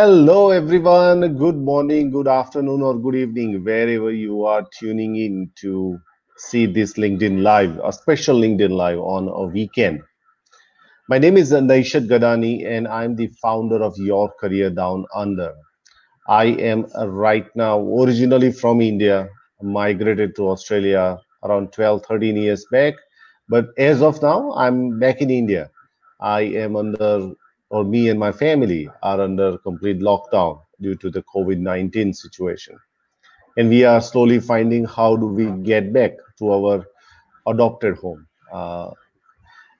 Hello, everyone. Good morning, good afternoon, or good evening, wherever you are tuning in to see this LinkedIn Live, a special LinkedIn Live on a weekend. My name is Naishad Gadani, and I'm the founder of Your Career Down Under. I am right now originally from India, migrated to Australia around 12, 13 years back. But as of now, I'm back in India. I am under or me and my family are under complete lockdown due to the covid-19 situation. And we are slowly finding how do we get back to our adopted home. Uh,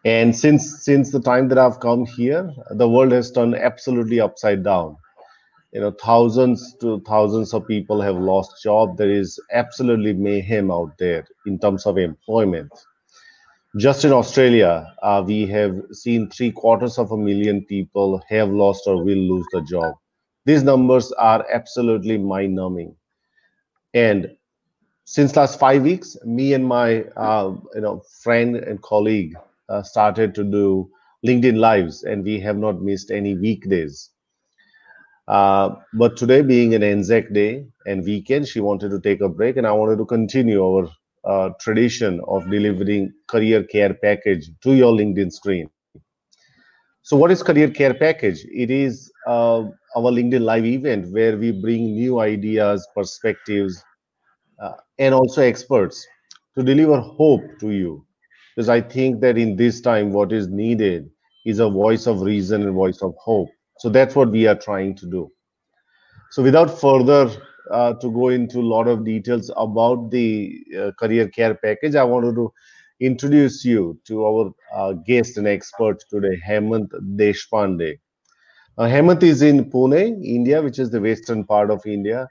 and since since the time that i've come here the world has turned absolutely upside down. You know thousands to thousands of people have lost job. There is absolutely mayhem out there in terms of employment just in Australia, uh, we have seen three quarters of a million people have lost or will lose the job. These numbers are absolutely mind numbing. And since last five weeks, me and my uh, you know friend and colleague uh, started to do LinkedIn lives, and we have not missed any weekdays. Uh, but today, being an Anzac Day and weekend, she wanted to take a break, and I wanted to continue our uh, tradition of delivering career care package to your LinkedIn screen. So what is career care package? It is uh, our LinkedIn live event where we bring new ideas, perspectives, uh, and also experts to deliver hope to you. Because I think that in this time, what is needed is a voice of reason and voice of hope. So that's what we are trying to do. So without further uh, to go into a lot of details about the uh, career care package, I wanted to introduce you to our uh, guest and expert today, Hemant Deshpande. Uh, Hemant is in Pune, India, which is the western part of India,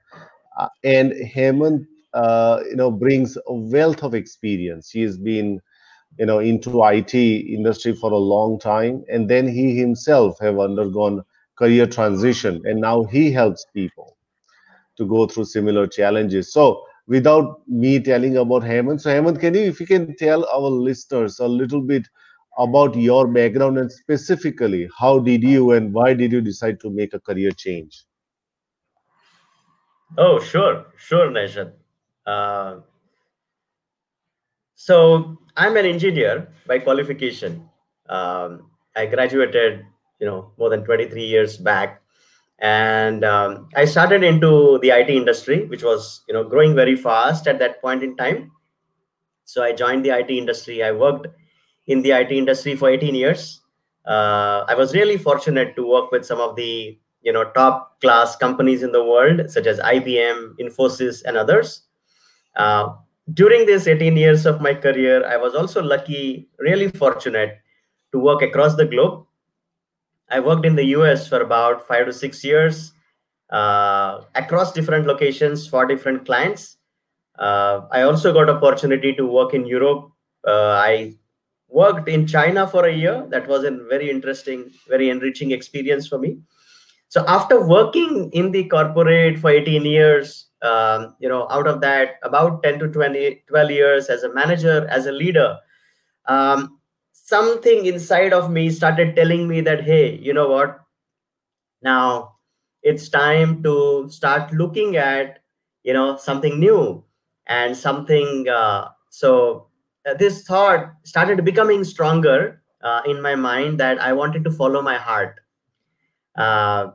uh, and Hemant, uh, you know, brings a wealth of experience. He has been, you know, into IT industry for a long time, and then he himself have undergone career transition, and now he helps people to go through similar challenges. So without me telling about Hemant, so Hemant, can you, if you can tell our listeners a little bit about your background and specifically how did you and why did you decide to make a career change? Oh, sure, sure, Naishad. Uh, so I'm an engineer by qualification. Um, I graduated, you know, more than 23 years back and um, i started into the it industry which was you know growing very fast at that point in time. So i joined the it industry. I worked in the it industry for 18 years. Uh, i was really fortunate to work with some of the you know top class companies in the world such as ibm infosys and others. Uh, during these 18 years of my career i was also lucky really fortunate to work across the globe I worked in the US for about five to six years uh, across different locations for different clients. Uh, I also got opportunity to work in Europe. Uh, I worked in China for a year. That was a very interesting, very enriching experience for me. So after working in the corporate for 18 years, um, you know, out of that, about 10 to 20, 12 years as a manager, as a leader, um, something inside of me started telling me that hey you know what? Now it's time to start looking at you know something new and something uh, so uh, this thought started becoming stronger uh, in my mind that i wanted to follow my heart. Uh,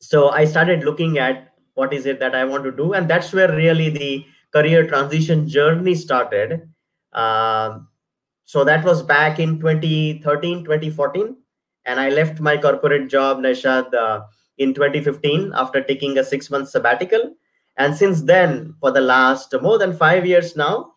so i started looking at what is it that i want to do and that's where really the career transition journey started. Uh, so that was back in 2013 2014 and i left my corporate job Naishad uh, in 2015 after taking a six month sabbatical. And since then, for the last more than five years now,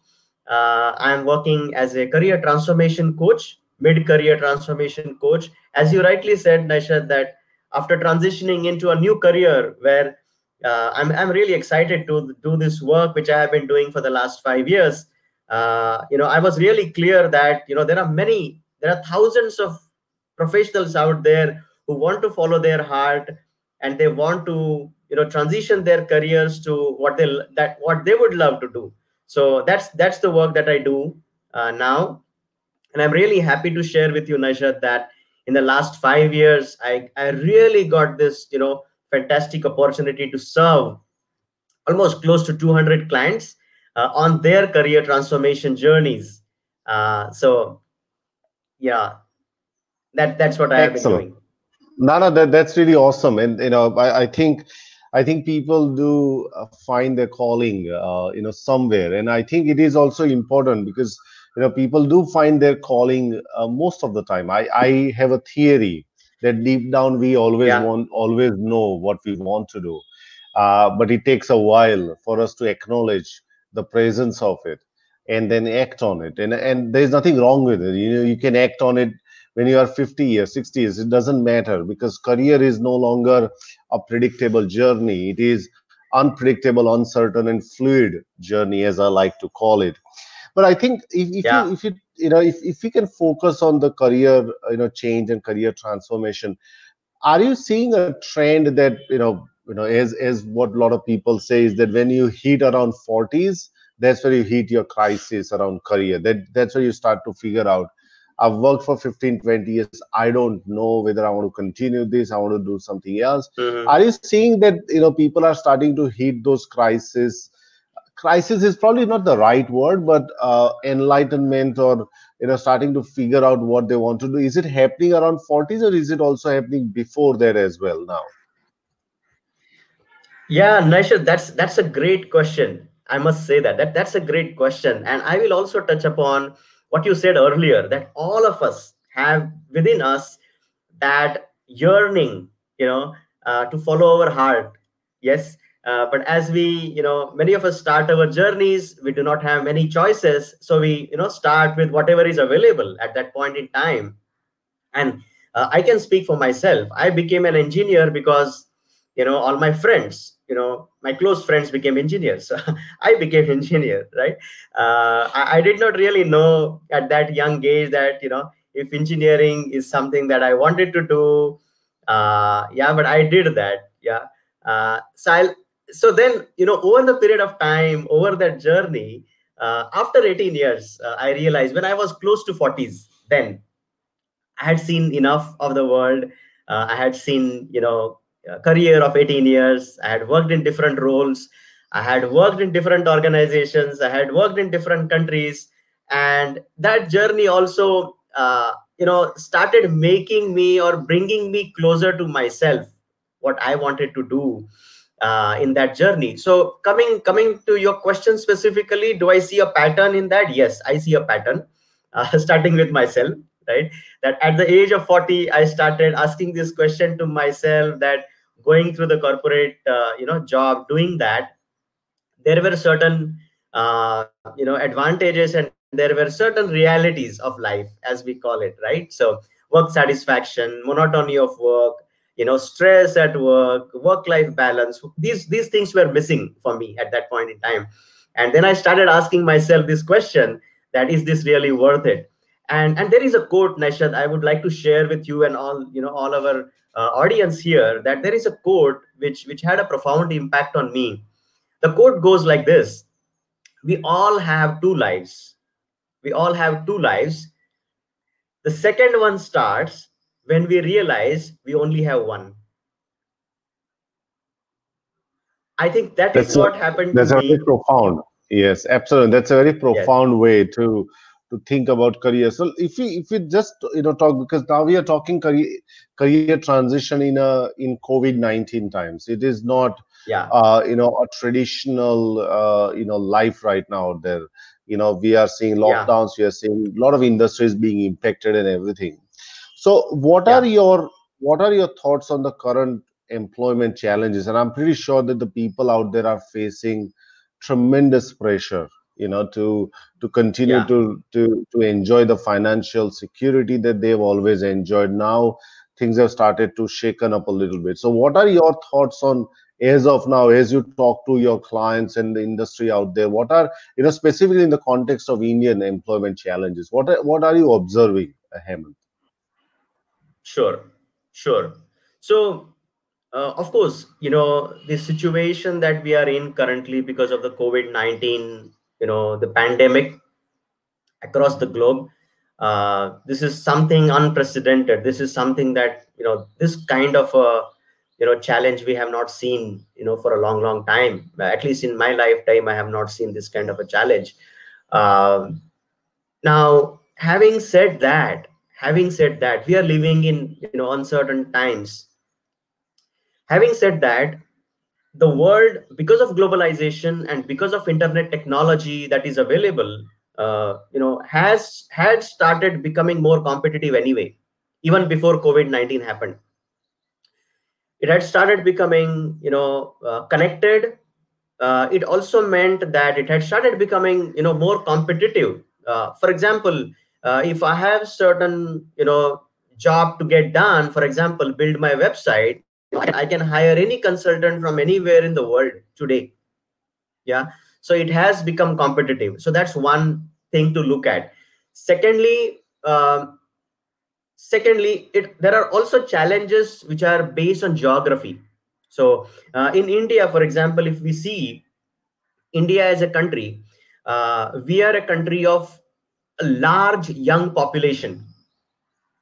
uh, I'm working as a career transformation coach, mid career transformation coach. As you rightly said, Naishad, that after transitioning into a new career where uh, I'm, I'm really excited to do this work, which I have been doing for the last five years. Uh, you know, I was really clear that, you know, there are many, there are thousands of professionals out there who want to follow their heart and they want to you know transition their careers to what they that what they would love to do. So that's that's the work that i do uh, now. And i'm really happy to share with you Naishad, that in the last five years i i really got this you know fantastic opportunity to serve almost close to 200 clients uh, on their career transformation journeys. Uh, so yeah that that's what i have been doing. No no that, that's really awesome. And you know i, I think I think people do uh, find their calling, uh, you know, somewhere, and I think it is also important because you know people do find their calling uh, most of the time. I I have a theory that deep down we always yeah. want, always know what we want to do, uh, but it takes a while for us to acknowledge the presence of it and then act on it. And and there's nothing wrong with it. You know, you can act on it when you are 50 years 60 years it doesn't matter because career is no longer a predictable journey it is unpredictable uncertain and fluid journey as i like to call it but i think if, if yeah. you if you you know if, if we can focus on the career you know change and career transformation are you seeing a trend that you know you know as as what a lot of people say is that when you hit around 40s that's where you hit your crisis around career that that's where you start to figure out I've worked for 15, 20 years. I don't know whether I want to continue this. I want to do something else. Mm-hmm. Are you seeing that you know people are starting to hit those crises? Crisis is probably not the right word, but uh, enlightenment or you know starting to figure out what they want to do. Is it happening around 40s or is it also happening before that as well now? Yeah, Naishad, that's that's a great question. I must say that that that's a great question, and I will also touch upon what you said earlier that all of us have within us that yearning you know uh, to follow our heart. Yes uh, but as we you know many of us start our journeys we do not have many choices. So we you know start with whatever is available at that point in time. And uh, i can speak for myself. I became an engineer because you know all my friends you know my close friends became engineers. So i became engineer right? Uh, I, I, did not really know at that young age that you know if engineering is something that i wanted to do uh, yeah but i did that yeah. Uh, so I'll, so then you know over the period of time over that journey uh, after 18 years uh, i realized when i was close to 40s then i had seen enough of the world uh, i had seen you know career of 18 years. I had worked in different roles. I had worked in different organizations. I had worked in different countries. And that journey also, uh, you know, started making me or bringing me closer to myself, what I wanted to do uh, in that journey. So coming coming to your question specifically, do I see a pattern in that? Yes, I see a pattern, uh, starting with myself right that at the age of 40 i started asking this question to myself that going through the corporate uh, you know job doing that there were certain uh, you know advantages and there were certain realities of life as we call it right? So work satisfaction monotony of work you know stress at work work life balance these these things were missing for me at that point in time. And then i started asking myself this question that is this really worth it? And and there is a quote Naishad, i would like to share with you and all you know all our uh, audience here that there is a quote which which had a profound impact on me. The quote goes like this we all have two lives. We all have two lives. The second one starts when we realize we only have one. I think that that's is what happened that's a very profound. Yes absolutely. That's a very profound yes. way to to think about career. So if we if we just you know talk because now we are talking career career transition in a in covid-19 times. It is not yeah. uh, you know a traditional uh, you know life right now out there. You know we are seeing lockdowns yeah. we are seeing a lot of industries being impacted and everything. So what yeah. are your what are your thoughts on the current employment challenges? And i'm pretty sure that the people out there are facing tremendous pressure you know to to continue Yeah. to to to enjoy the financial security that they've always enjoyed now things have started to shaken up a little bit so what are your thoughts on as of now as you talk to your clients and the industry out there what are you know specifically in the context of indian employment challenges what are, what are you observing uh, hemant Sure, sure. So, uh, of course, you know, the situation that we are in currently because of the COVID-19, you know, the pandemic across the globe, uh, this is something unprecedented. This is something that, you know, this kind of a, you know, challenge we have not seen, you know, for a long, long time. At least in my lifetime, I have not seen this kind of a challenge. Um, now, having said that, having said that, we are living in, you know, uncertain times. Having said that, the world, because of globalization and because of internet technology that is available, uh, you know, has had started becoming more competitive anyway, even before COVID nineteen happened. It had started becoming, you know, uh, connected. Uh, it also meant that it had started becoming, you know, more competitive. Uh, for example, uh, if I have certain, you know, job to get done, for example, build my website, I can hire any consultant from anywhere in the world today. Yeah. So it has become competitive. So that's one thing to look at. Secondly, um, secondly, it there are also challenges which are based on geography. So uh, in India, for example, if we see India as a country, uh, we are a country of a large young population.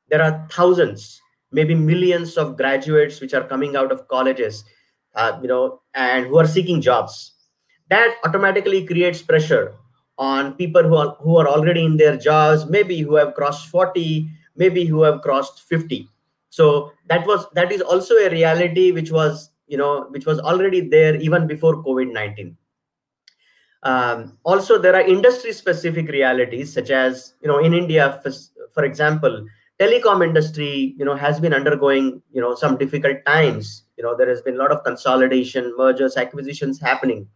There are thousands, maybe millions of graduates which are coming out of colleges, uh, you know, and who are seeking jobs. That automatically creates pressure on people who are who are already in their jobs, maybe who have crossed 40, maybe who have crossed 50. So that was that is also a reality which was you know which was already there even before COVID-19 um, also there are industry specific realities such as you know in india for, for example telecom industry you know has been undergoing you know some difficult times. You know there has been a lot of consolidation mergers acquisitions happening.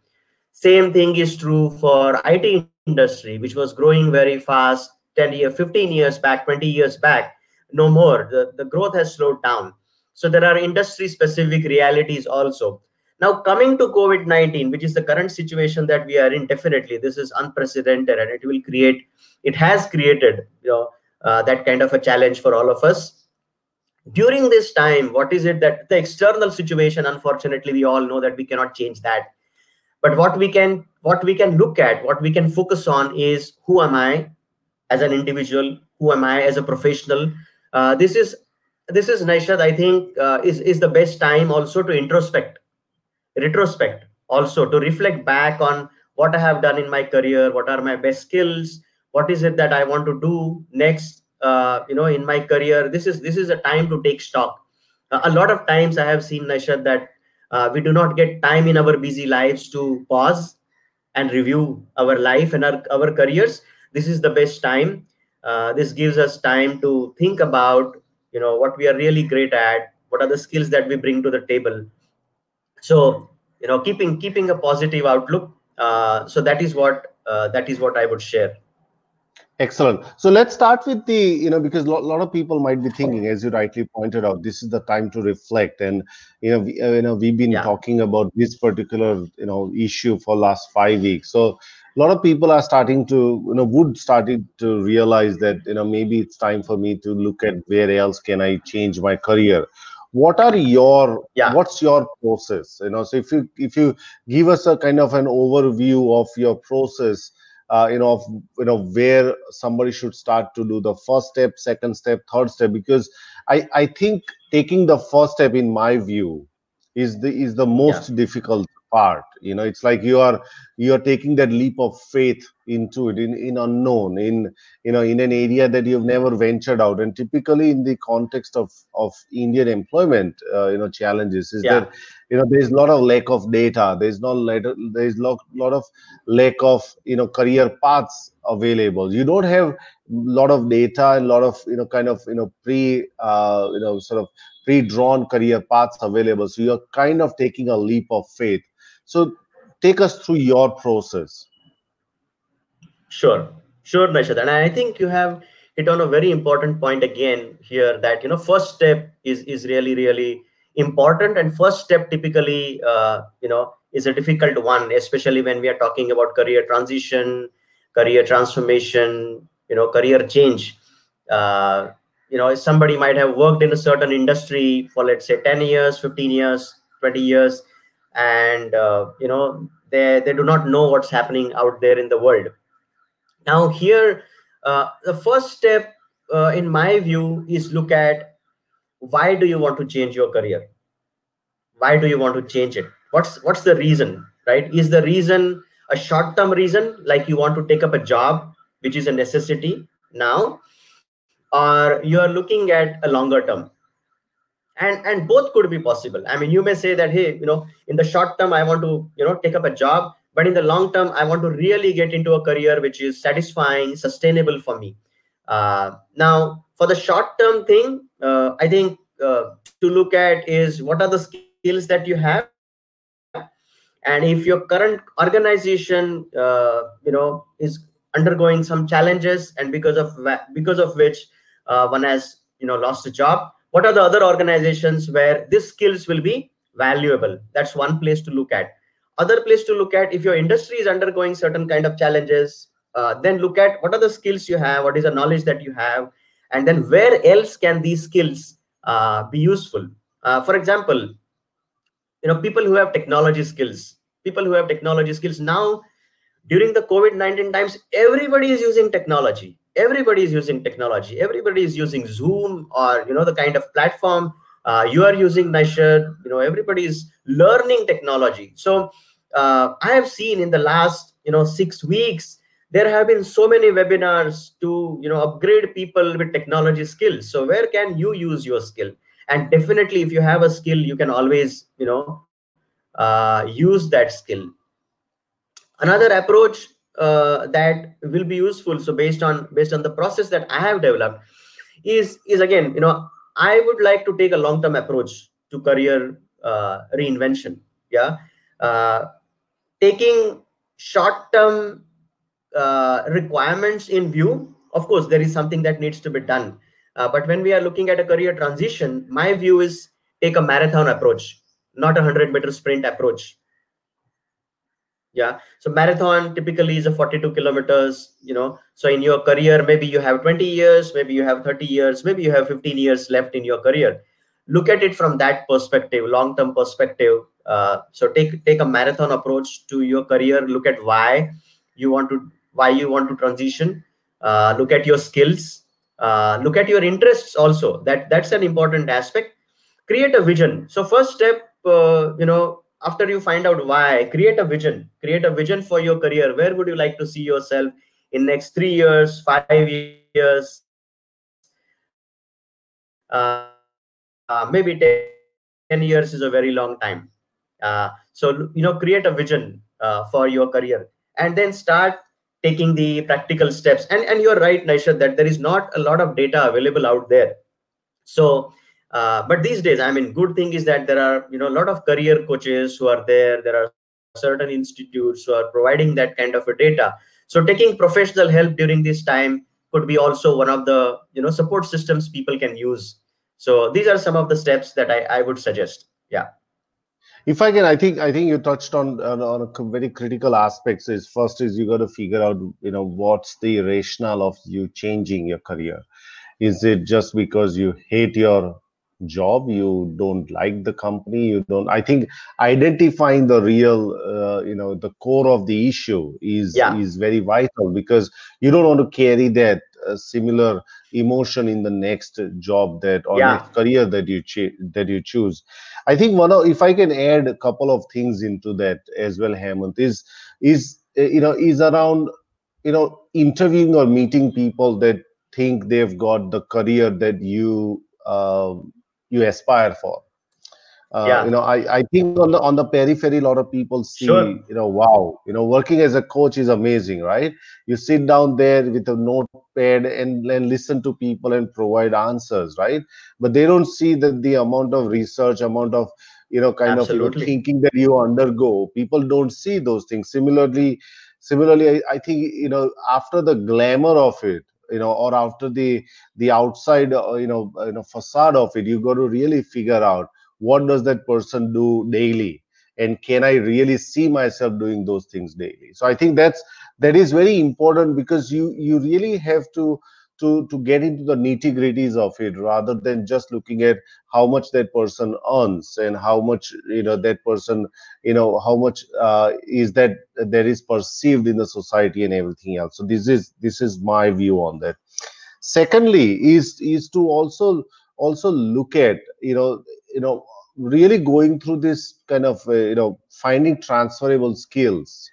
Same thing is true for it industry which was growing very fast 10 year 15 years back 20 years back. No more. The, the growth has slowed down. So there are industry specific realities also. Now, coming to COVID 19, which is the current situation that we are in, definitely this is unprecedented and it will create, it has created, you know, uh, that kind of a challenge for all of us. During this time, what is it that the external situation, unfortunately, we all know that we cannot change that. But what we can, what we can look at, what we can focus on is who am I as an individual? Who am I as a professional? Uh, this is this is Naishad, I think, uh, is is the best time also to introspect retrospect also to reflect back on what i have done in my career what are my best skills what is it that i want to do next uh, you know in my career? This is this is a time to take stock. Uh, a lot of times i have seen Naishad, that uh, we do not get time in our busy lives to pause and review our life and our, our careers. This is the best time. Uh, this gives us time to think about you know what we are really great at what are the skills that we bring to the table. So you know keeping keeping a positive outlook uh, so that is what uh, that is what i would share excellent. So let's start with the you know because a lot, lot of people might be thinking as you rightly pointed out this is the time to reflect. And you know we, uh, you know we've been Yeah. talking about this particular you know issue for last 5 weeks. So a lot of people are starting to you know would starting to realize that you know maybe it's time for me to look at where else can i change my career. What are your Yeah. what's your process? You know so if you if you give us a kind of an overview of your process uh, you know of you know where somebody should start to do the first step second step third step because i i think taking the first step in my view is the is the most difficult part you know it's like you are you are taking that leap of faith into it in in unknown in you know in an area that you've never ventured out. And typically in the context of of indian employment uh, you know challenges is Yeah. that you know there's a lot of lack of data. There's no lot there's lot, lot of lack of you know career paths available. You don't have a lot of data and a lot of you know kind of you know pre uh, you know sort of pre-drawn career paths available. So you're kind of taking a leap of faith so take us through your process. Sure. Sure Naishad. and i think you have hit on a very important point again here that you know first step is is really really important. And first step typically uh, you know is a difficult one especially when we are talking about career transition career transformation you know career change. Uh, you know somebody might have worked in a certain industry for let's say 10 years 15 years 20 years and uh, you know they they do not know what's happening out there in the world. Now here uh, the first step uh, in my view is look at why do you want to change your career? Why do you want to change it? What's what's the reason right? Is the reason a short term reason like you want to take up a job which is a necessity now? Or you are looking at a longer term and and both could be possible. I mean you may say that hey you know in the short term i want to you know take up a job but in the long term i want to really get into a career which is satisfying sustainable for me. Uh, now for the short term thing uh, i think uh, to look at is what are the skills that you have? And if your current organization uh, you know is undergoing some challenges and because of because of which uh, one has you know lost a job what are the other organizations where these skills will be valuable? That's one place to look at. Other place to look at if your industry is undergoing certain kind of challenges uh, then look at what are the skills you have what is the knowledge that you have and then where else can these skills uh, be useful? Uh, for example you know people who have technology skills. People who have technology skills. Now during the covid-19 times everybody is using technology everybody is using technology. Everybody is using zoom or you know the kind of platform uh, you are using Naishad, you know everybody is learning technology. So uh, i have seen in the last you know six weeks there have been so many webinars to you know upgrade people with technology skills. So where can you use your skill? And definitely if you have a skill you can always you know uh, use that skill. Another approach uh, that will be useful. So based on based on the process that i have developed is is again you know i would like to take a long term approach to career uh, reinvention. Yeah. Uh, taking short term uh, requirements in view of course there is something that needs to be done. Uh, but when we are looking at a career transition my view is take a marathon approach not a 100 meter sprint approach yeah. So marathon typically is a 42 kilometers you know. So in your career maybe you have 20 years maybe you have 30 years maybe you have 15 years left in your career. Look at it from that perspective long term perspective. Uh, so take take a marathon approach to your career. Look at why you want to why you want to transition. Uh, look at your skills. Uh, look at your interests also. That that's an important aspect. Create a vision. So first step uh, you know after you find out why create a vision. Create a vision for your career. Where would you like to see yourself in next three years five years? Uh, uh, maybe 10 years is a very long time. Uh, so you know create a vision uh, for your career and then start taking the practical steps. And and you're right Naishad, that there is not a lot of data available out there. So uh, but these days i mean good thing is that there are you know a lot of career coaches who are there. There are certain institutes who are providing that kind of a data. So taking professional help during this time could be also one of the you know support systems people can use. So these are some of the steps that i, I would suggest. Yeah. If i can i think i think you touched on on, on a very critical aspects is first is you got to figure out you know what's the rationale of you changing your career. Is it just because you hate your job you don't like the company you don't i think identifying the real uh, you know the core of the issue is yeah. is very vital because you don't want to carry that uh, similar emotion in the next job that or yeah. next career that you ch- that you choose i think one of if i can add a couple of things into that as well hemant is is uh, you know is around you know interviewing or meeting people that think they've got the career that you um, you aspire for uh, yeah. you know I, I think on the on the periphery a lot of people see sure. you know wow you know working as a coach is amazing right you sit down there with a notepad and then listen to people and provide answers right but they don't see that the amount of research amount of you know kind Absolutely. of you know, thinking that you undergo people don't see those things similarly similarly I, I think you know after the glamour of it you know or after the the outside uh, you know you know facade of it you got to really figure out what does that person do daily? And can i really see myself doing those things daily? So i think that's that is very important because you you really have to to to get into the nitty gritties of it rather than just looking at how much that person earns and how much you know that person you know how much uh, is that that is perceived in the society and everything else. So this is this is my view on that. Secondly is is to also also look at you know you know really going through this kind of uh, you know finding transferable skills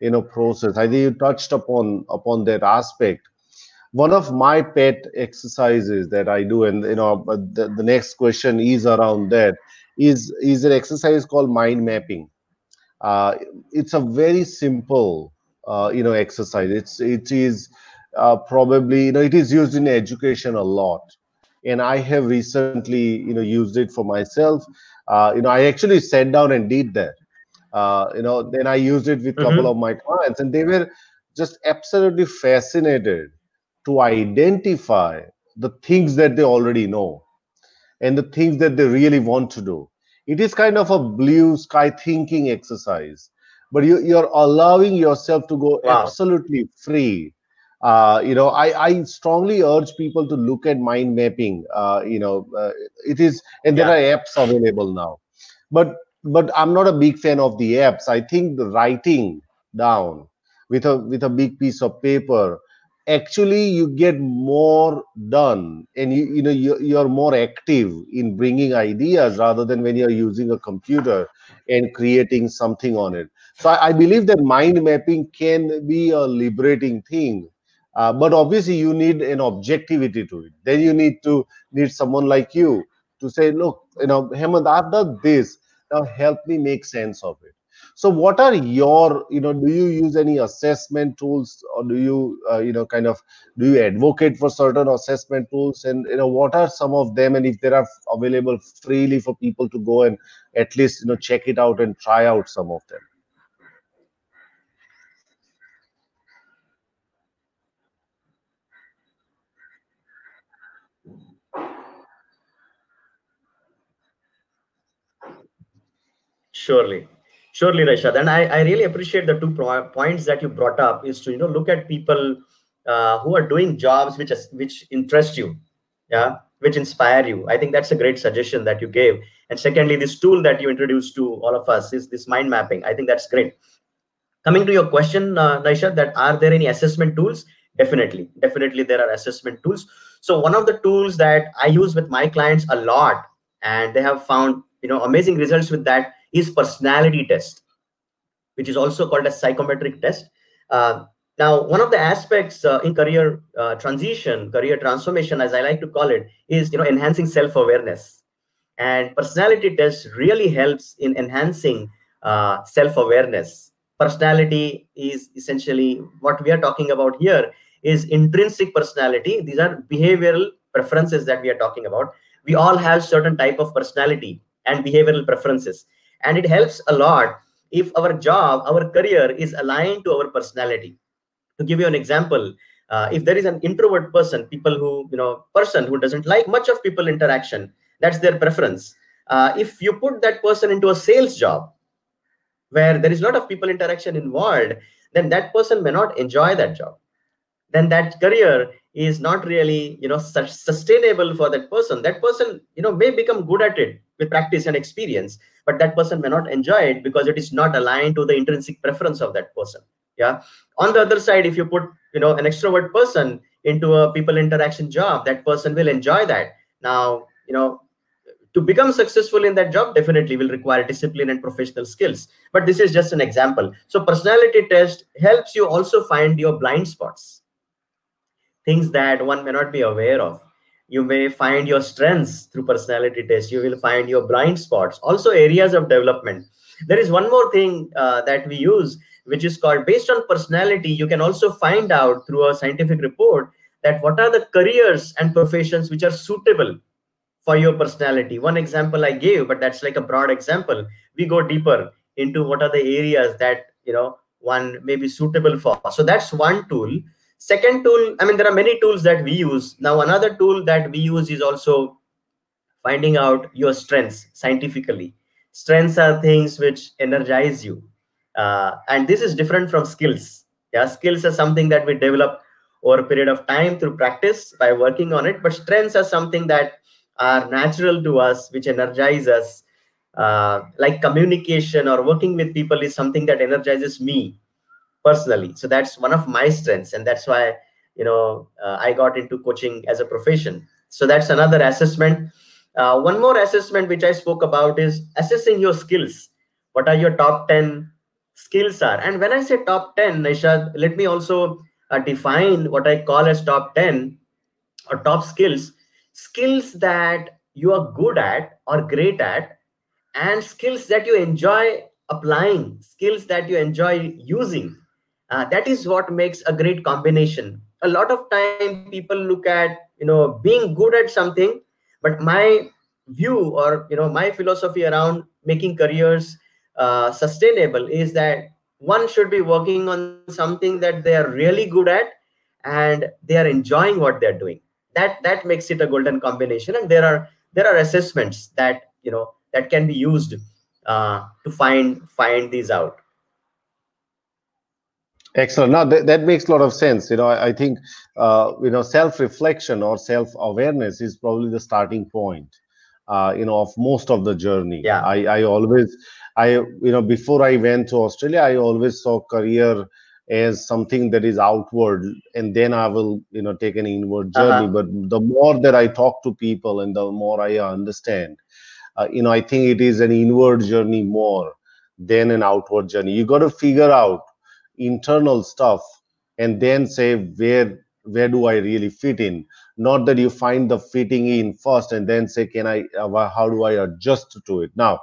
you know process. I think you touched upon upon that aspect one of my pet exercises that i do and you know the, the next question is around that is is an exercise called mind mapping uh, it's a very simple uh, you know exercise it's it is uh, probably you know it is used in education a lot and I have recently, you know, used it for myself. Uh, you know, I actually sat down and did that. Uh, you know, then I used it with a mm-hmm. couple of my clients, and they were just absolutely fascinated to identify the things that they already know and the things that they really want to do. It is kind of a blue sky thinking exercise, but you, you're allowing yourself to go wow. absolutely free uh, you know I, I strongly urge people to look at mind mapping uh, you know uh, it is and there yeah. are apps available now but but i'm not a big fan of the apps i think the writing down with a with a big piece of paper actually you get more done and you you know you, you're more active in bringing ideas rather than when you're using a computer and creating something on it so I, I believe that mind mapping can be a liberating thing uh, but obviously, you need an objectivity to it. Then you need to need someone like you to say, look, you know, Hemant, I've done this. Now help me make sense of it. So, what are your, you know, do you use any assessment tools, or do you, uh, you know, kind of, do you advocate for certain assessment tools, and you know, what are some of them, and if they are available freely for people to go and at least, you know, check it out and try out some of them. Surely, surely, Naishad. And I, I really appreciate the two points that you brought up is to you know look at people uh, who are doing jobs which which interest you, yeah, which inspire you. I think that's a great suggestion that you gave. And secondly, this tool that you introduced to all of us is this mind mapping. I think that's great. Coming to your question, uh, that are there any assessment tools? Definitely, definitely there are assessment tools. So one of the tools that I use with my clients a lot, and they have found you know amazing results with that is personality test, which is also called a psychometric test. Uh, now, one of the aspects uh, in career uh, transition, career transformation, as I like to call it, is you know enhancing self-awareness. And personality test really helps in enhancing uh, self-awareness. Personality is essentially what we are talking about here is intrinsic personality. These are behavioral preferences that we are talking about. We all have certain type of personality and behavioral preferences and it helps a lot if our job our career is aligned to our personality. To give you an example uh, if there is an introvert person people who you know person who doesn't like much of people interaction that's their preference. Uh, if you put that person into a sales job where there is a lot of people interaction involved then that person may not enjoy that job. Then that career is not really you know sustainable for that person. That person you know may become good at it with practice and experience but that person may not enjoy it because it is not aligned to the intrinsic preference of that person yeah? On the other side if you put you know an extrovert person into a people interaction job that person will enjoy that. Now you know to become successful in that job definitely will require discipline and professional skills but this is just an example. So personality test helps you also find your blind spots things that one may not be aware of you may find your strengths through personality tests. You will find your blind spots. Also areas of development. There is one more thing uh, that we use which is called based on personality you can also find out through a scientific report that what are the careers and professions which are suitable for your personality. One example i gave but that's like a broad example. We go deeper into what are the areas that you know one may be suitable for. So that's one tool second tool i mean there are many tools that we use. Now another tool that we use is also finding out your strengths scientifically. Strengths are things which energize you. Uh, and this is different from skills. Yeah skills are something that we develop over a period of time through practice by working on it. But strengths are something that are natural to us which energize us. Uh, like communication or working with people is something that energizes me personally. So that's one of my strengths and that's why you know uh, i got into coaching as a profession. So that's another assessment. Uh, one more assessment which i spoke about is assessing your skills. What are your top 10 skills are? And when i say top 10 Naishad, let me also uh, define what i call as top 10 or top skills. Skills that you are good at or great at and skills that you enjoy applying skills that you enjoy using uh, that is what makes a great combination. A lot of time people look at you know being good at something but my view or you know my philosophy around making careers uh, sustainable is that one should be working on something that they are really good at and they are enjoying what they're doing. That that makes it a golden combination. And there are there are assessments that you know that can be used uh, to find find these out Excellent. Now that, that makes a lot of sense. You know, I, I think uh, you know self-reflection or self-awareness is probably the starting point. Uh, you know, of most of the journey. Yeah. I I always I you know before I went to Australia, I always saw career as something that is outward, and then I will you know take an inward journey. Uh-huh. But the more that I talk to people, and the more I understand, uh, you know, I think it is an inward journey more than an outward journey. You got to figure out internal stuff and then say where where do i really fit in? Not that you find the fitting in first and then say can i uh, how do i adjust to it? Now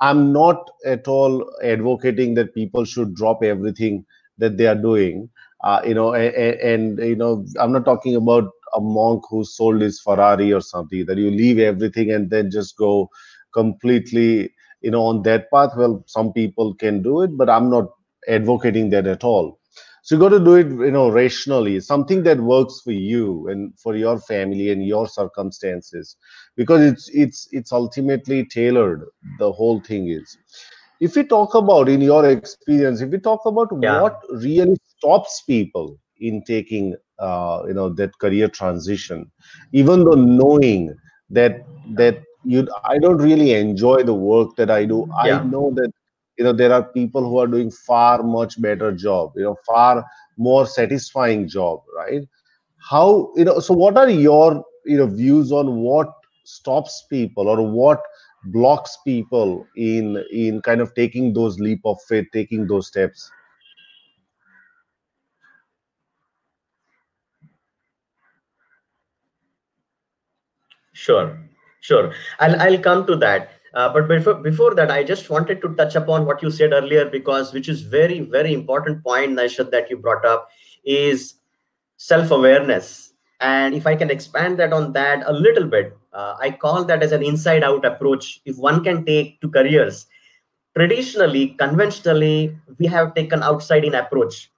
i'm not at all advocating that people should drop everything that they are doing uh, you know and, and you know i'm not talking about a monk who sold his ferrari or something that you leave everything and then just go completely you know on that path. Well some people can do it but i'm not advocating that at all. So you got to do it you know rationally. Something that works for you and for your family and your circumstances. Because it's it's it's ultimately tailored the whole thing is. If we talk about in your experience if we talk about Yeah. what really stops people in taking uh, you know that career transition even though knowing that that you i don't really enjoy the work that i do. I know that you know there are people who are doing far much better job you know far more satisfying job right how you know so what are your you know views on what stops people or what blocks people in in kind of taking those leap of faith taking those steps Sure, sure. I'll I'll come to that. Uh, but before before that, I just wanted to touch upon what you said earlier because which is very very important point, Naishad, that you brought up is self-awareness. And if I can expand that on that a little bit, uh, I call that as an inside-out approach. If one can take to careers, traditionally, conventionally, we have taken outside-in approach.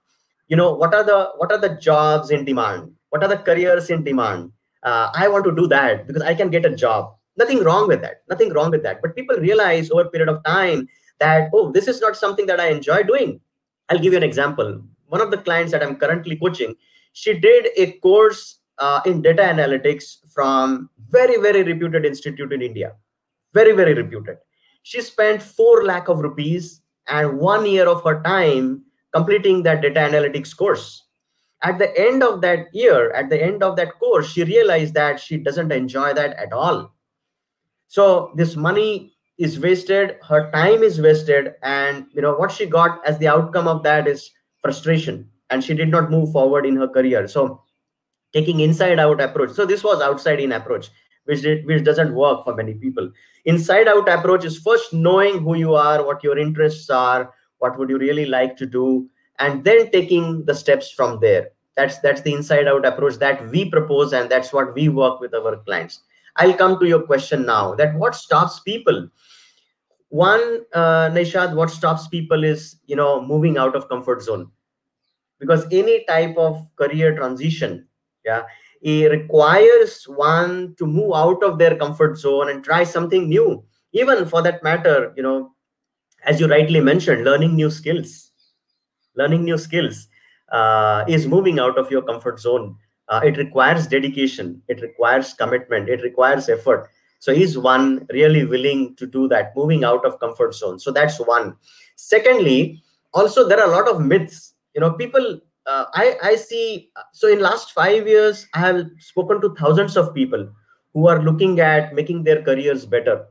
You know, what are the what are the jobs in demand? What are the careers in demand? uh, i want to do that because i can get a job nothing wrong with that. Nothing wrong with that. But people realize over a period of time that oh this is not something that i enjoy doing. I'll give you an example. One of the clients that i'm currently coaching she did a course uh, in data analytics from very very reputed institute in india. Very very reputed. She spent 4 lakh of rupees and one year of her time completing that data analytics course. At the end of that year at the end of that course she realized that she doesn't enjoy that at all so this money is wasted her time is wasted and you know what she got as the outcome of that is frustration and she did not move forward in her career. So taking inside out approach. So this was outside in approach which did, which doesn't work for many people. Inside out approach is first knowing who you are what your interests are what would you really like to do and then taking the steps from there. That's that's the inside out approach that we propose and that's what we work with our clients i'll come to your question now that what stops people? One uh, Naishad, what stops people is you know moving out of comfort zone. Because any type of career transition yeah it requires one to move out of their comfort zone and try something new. Even for that matter you know as you rightly mentioned learning new skills. Learning new skills uh, is moving out of your comfort zone uh, it requires dedication. It requires commitment. It requires effort. So he's one really willing to do that moving out of comfort zone. So that's one. Secondly also there are a lot of myths. You know people uh, I, I see so in last five years i have spoken to thousands of people who are looking at making their careers better.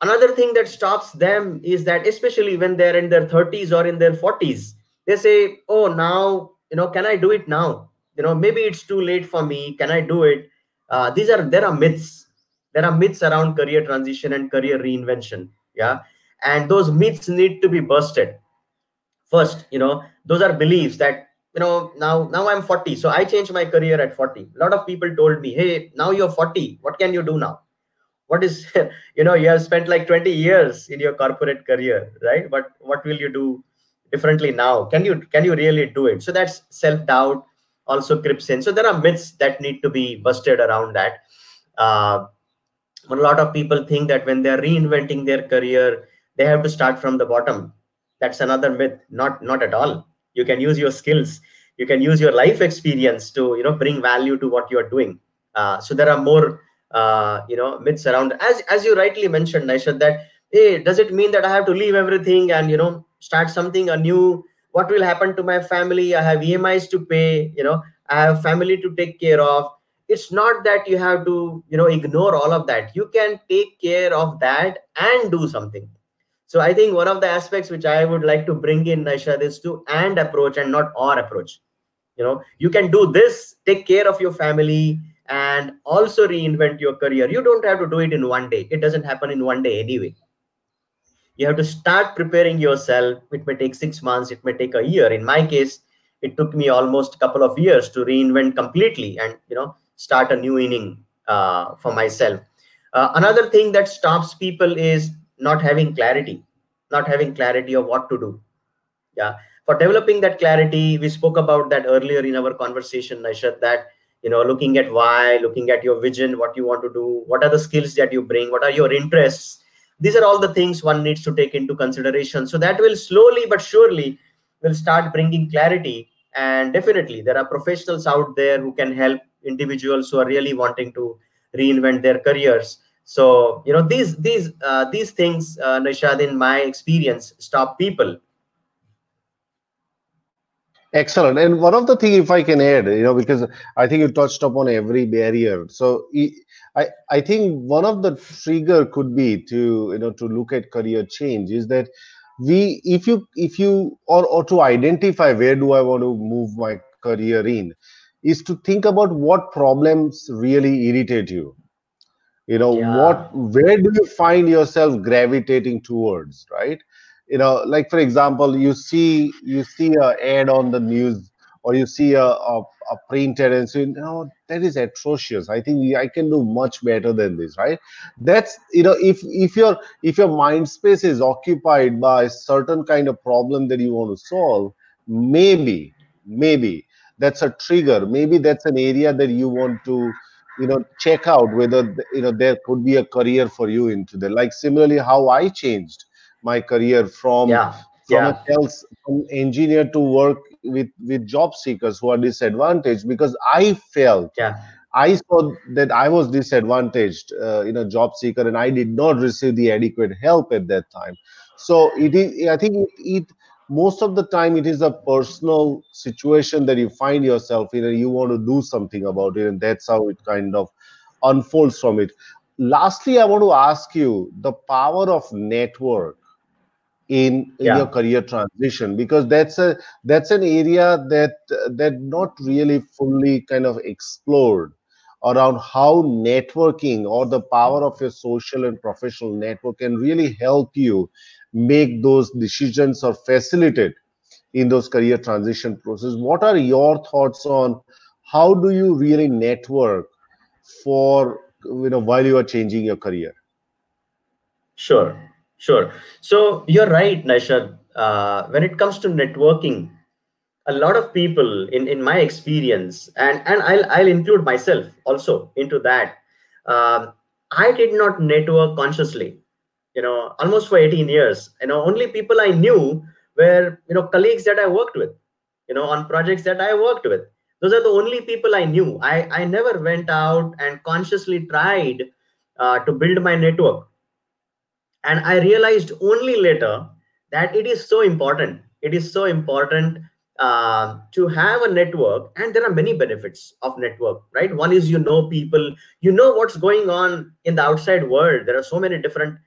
Another thing that stops them is that especially when they're in their 30s or in their 40s they say oh now you know can i do it now you know maybe it's too late for me can i do it? Uh, these are there are myths. There are myths around career transition and career reinvention yeah? And those myths need to be busted first you know those are beliefs that you know now now i'm 40 so i changed my career at 40 a lot of people told me hey now you're 40 what can you do now? What is you know you have spent like 20 years in your corporate career right? But what will you do differently now? Can you can you really do it? So that's self doubt also creeps in so there are myths that need to be busted around that. Uh, a lot of people think that when they're reinventing their career they have to start from the bottom. That's another myth. Not not at all. You can use your skills. You can use your life experience to you know bring value to what you are doing. Uh, so there are more uh, you know myths around. As as you rightly mentioned Naishad, that hey does it mean that i have to leave everything and you know start something anew what will happen to my family i have emis to pay you know i have family to take care of it's not that you have to you know ignore all of that you can take care of that and do something so I think one of the aspects which I would like to bring in, Naishad, is to and approach and not or approach. You know, you can do this, take care of your family, and also reinvent your career. You don't have to do it in one day. It doesn't happen in one day anyway. You have to start preparing yourself. It may take six months, it may take a year. In my case, it took me almost a couple of years to reinvent completely and you know start a new inning uh, for myself. Uh, another thing that stops people is not having clarity not having clarity of what to do yeah for developing that clarity we spoke about that earlier in our conversation Naishad, that you know looking at why looking at your vision what you want to do what are the skills that you bring what are your interests these are all the things one needs to take into consideration. So that will slowly but surely will start bringing clarity. And definitely there are professionals out there who can help individuals who are really wanting to reinvent their careers. So you know these these uh, these things uh, Naishad in my experience stop people excellent. And one of the thing if i can add you know because i think you touched upon every barrier. So i i think one of the trigger could be to you know to look at career change is that we if you if you or or to identify where do i want to move my career in is to think about what problems really irritate you. You know yeah. what where do you find yourself gravitating towards right you know like for example you see you see a ad on the news or you see a, a, a printed and say no that is atrocious. I think i can do much better than this right? That's you know if if your if your mind space is occupied by a certain kind of problem that you want to solve maybe maybe that's a trigger. Maybe that's an area that you want to you know check out whether you know there could be a career for you into there like similarly how i changed my career from yeah. from yeah. a sales from engineer to work with with job seekers who are disadvantaged because i felt yeah. i saw that i was disadvantaged uh, you know job seeker and i did not receive the adequate help at that time so it is i think it, it most of the time it is a personal situation that you find yourself in and you want to do something about it and that's how it kind of unfolds from it lastly i want to ask you the power of network in, yeah. your career transition because that's a that's an area that that not really fully kind of explored around how networking or the power of your social and professional network can really help you make those decisions or facilitate in those career transition process. What are your thoughts on how do you really network for you know while you are changing your career? Sure sure. So you're right naishad. Uh, when it comes to networking a lot of people in, in my experience and, and I'll, I'll include myself also into that. Um, i did not network consciously you know almost for 18 years. You know only people i knew were you know colleagues that i worked with you know on projects that i worked with. Those are the only people i knew. I i never went out and consciously tried uh, to build my network and i realized only later that it is so important. It is so important uh, to have a network. And there are many benefits of network right? One is you know people. You know what's going on in the outside world. There are so many different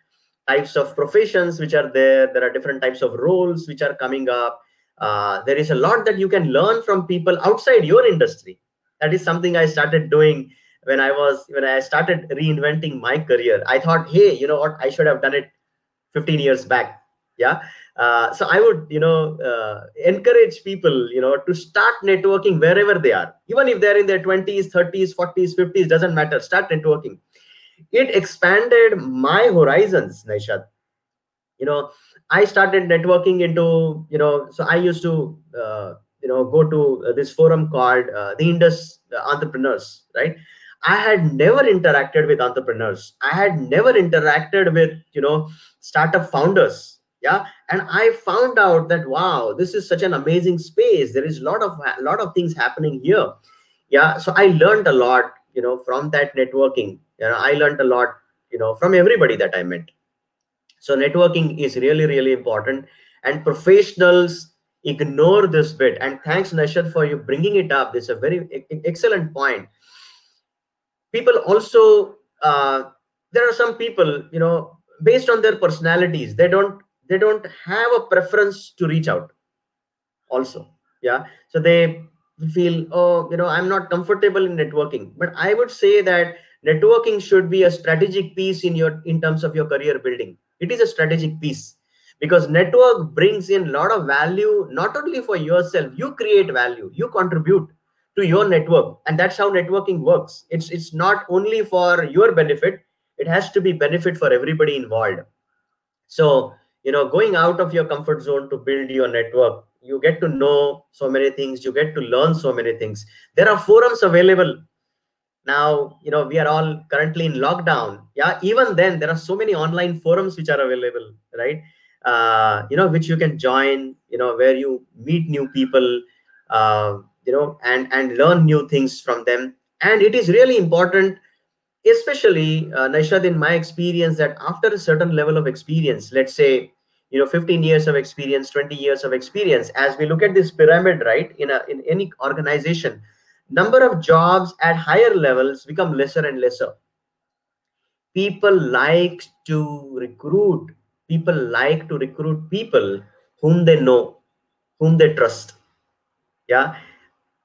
types of professions which are there. There are different types of roles which are coming up. Uh, there is a lot that you can learn from people outside your industry. That is something i started doing when i was when i started reinventing my career i thought hey you know what? I should have done it 15 years back. Yeah. Uh, so i would you know uh, encourage people you know to start networking wherever they are. Even if they're in their 20s 30s 40s 50s doesn't matter. Start networking. It expanded my horizons naishad. You know i started networking into you know so i used to uh, you know go to uh, this forum called uh, the indus entrepreneurs right i had never interacted with entrepreneurs. I had never interacted with you know startup founders. Yeah. And i found out that wow this is such an amazing space. There is a lot of a lot of things happening here. Yeah. So i learned a lot you know from that networking. You know i learned a lot you know from everybody that i met. So networking is really really important. And professionals ignore this bit. And thanks Naishad for you bringing it up. This is a very excellent point people also uh, there are some people you know based on their personalities they don't they don't have a preference to reach out also yeah? So they feel oh you know i'm not comfortable in networking. But i would say that networking should be a strategic piece in your in terms of your career building. It is a strategic piece because network brings in a lot of value not only for yourself. You create value. You contribute to your network and that's how networking works. It's it's not only for your benefit it has to be benefit for everybody involved. So you know going out of your comfort zone to build your network you get to know so many things you get to learn so many things. There are forums available. Now you know we are all currently in lockdown. Yeah even then there are so many online forums which are available right? Uh, you know which you can join you know where you meet new people uh, you know and and learn new things from them and it is really important especially uh, Naishad, in my experience, that after a certain level of experience, let's say, you know, 15 years of experience, 20 years of experience, as we look at this pyramid, right, in a in any organization, number of jobs at higher levels become lesser and lesser. People like to recruit. People like to recruit people whom they know, whom they trust. Yeah.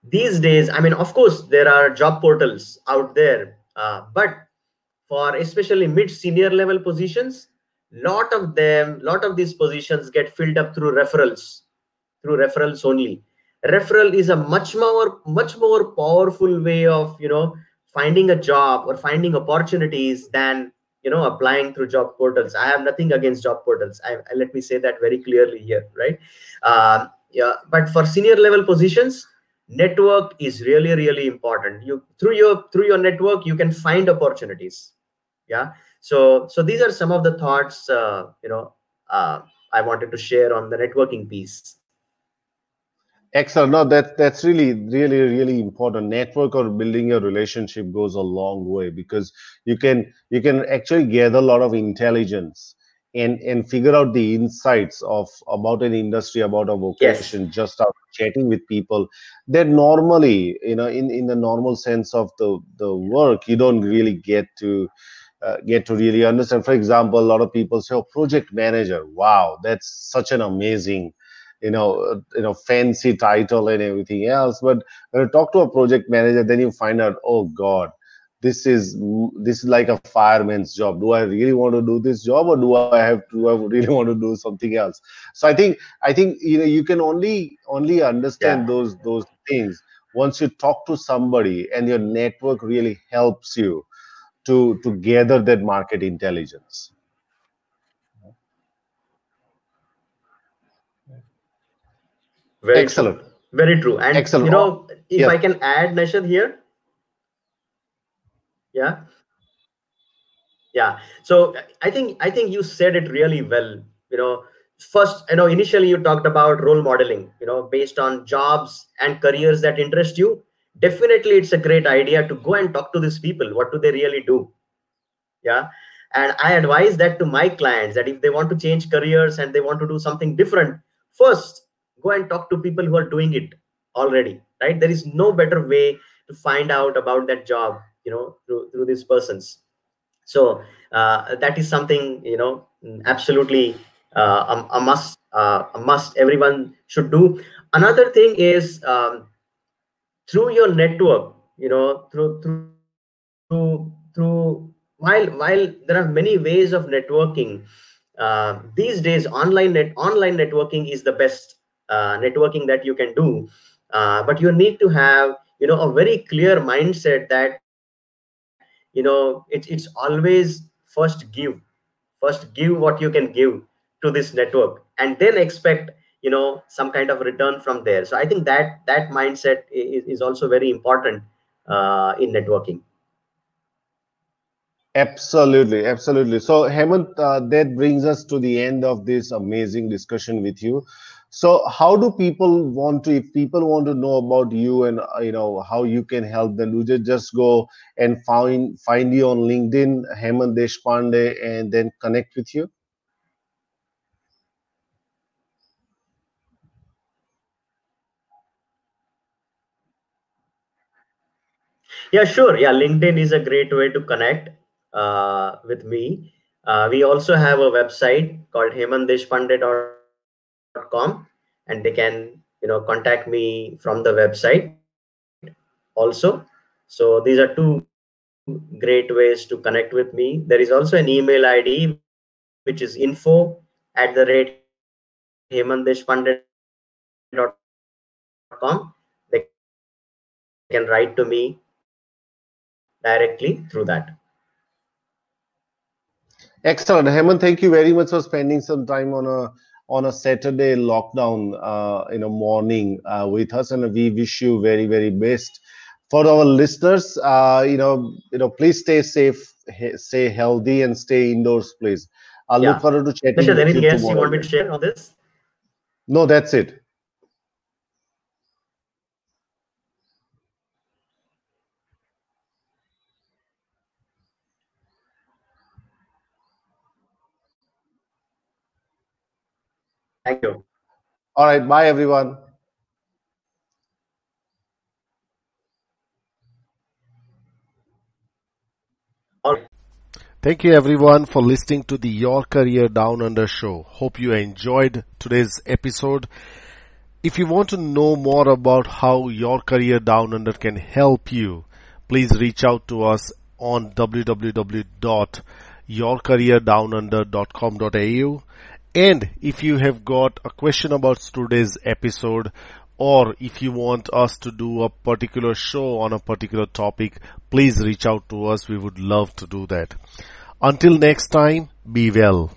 These days, I mean, of course, there are job portals out there uh, but for especially mid senior level positions, lot of them, lot of these positions get filled up through referrals, through referrals only. Referral is a much more, much more powerful way of you know finding a job or finding opportunities than you know applying through job portals. I have nothing against job portals. I, let me say that very clearly here, right? Uh, yeah, but for senior level positions, network is really really important. You through your through your network you can find opportunities. Yeah? So so these are some of the thoughts uh, you know uh, i wanted to share on the networking piece. Excellent. No that that's really really really important. Network or building a relationship goes a long way because you can you can actually gather a lot of intelligence and and figure out the insights of about an industry about a vocation yes. just out chatting with people that normally you know in in the normal sense of the the work you don't really get to uh, get to really understand. For example, a lot of people say, "Oh, project manager. Wow, that's such an amazing." you know, uh, you know, fancy title and everything else. But when you talk to a project manager, then you find out, oh God, this is this is like a fireman's job. Do I really want to do this job, or do I have to? Do I really want to do something else? So I think I think you know you can only only understand yeah. those those things once you talk to somebody and your network really helps you to to gather that market intelligence. Very Excellent. True. Very true. And Excellent. you know, oh, if yeah. I can add Naishad here. Yeah. Yeah. So I think I think you said it really well. You know, first, you know, initially you talked about role modeling, you know, based on jobs and careers that interest you. Definitely it's a great idea to go and talk to these people. What do they really do? Yeah. And I advise that to my clients that if they want to change careers and they want to do something different, first go and talk to people who are doing it already right there is no better way to find out about that job you know through, through these persons. So uh, that is something you know absolutely uh, a, a, must uh, a must everyone should do. Another thing is um, through your network you know through through through, while while there are many ways of networking uh, these days online net online networking is the best uh, networking that you can do. Uh, but you need to have you know a very clear mindset that you know it, it's always first give first give what you can give to this network and then expect you know some kind of return from there. So i think that that mindset is, is also very important uh, in networking. Absolutely absolutely. So hemant uh, that brings us to the end of this amazing discussion with you so how do people want to if people want to know about you and uh, you know how you can help them do just go and find find you on linkedin hemant deshpande and then connect with you? Yeah sure. Yeah linkedin is a great way to connect uh, with me. Uh, we also have a website called Hemant hemantdeshpande.com com and they can you know contact me from the website also. So these are two great ways to connect with me. There is also an email id which is info at the rate hemantdeshpande.com they can write to me directly through that. Excellent. Hemant thank you very much for spending some time on a on a Saturday lockdown, uh, you know, morning uh, with us, and we wish you very, very best. For our listeners, uh, you know, you know, please stay safe, stay healthy, and stay indoors, please. I'll yeah. look forward to chatting. Naishad, anything else you want me to share on this? No, that's it. Thank you. All right. Bye, everyone. Thank you everyone for listening to the Your Career Down Under show. Hope you enjoyed today's episode. If you want to know more about how Your Career Down Under can help you, please reach out to us on www.yourcareerdownunder.com.au and if you have got a question about today's episode or if you want us to do a particular show on a particular topic, please reach out to us. We would love to do that. Until next time, be well.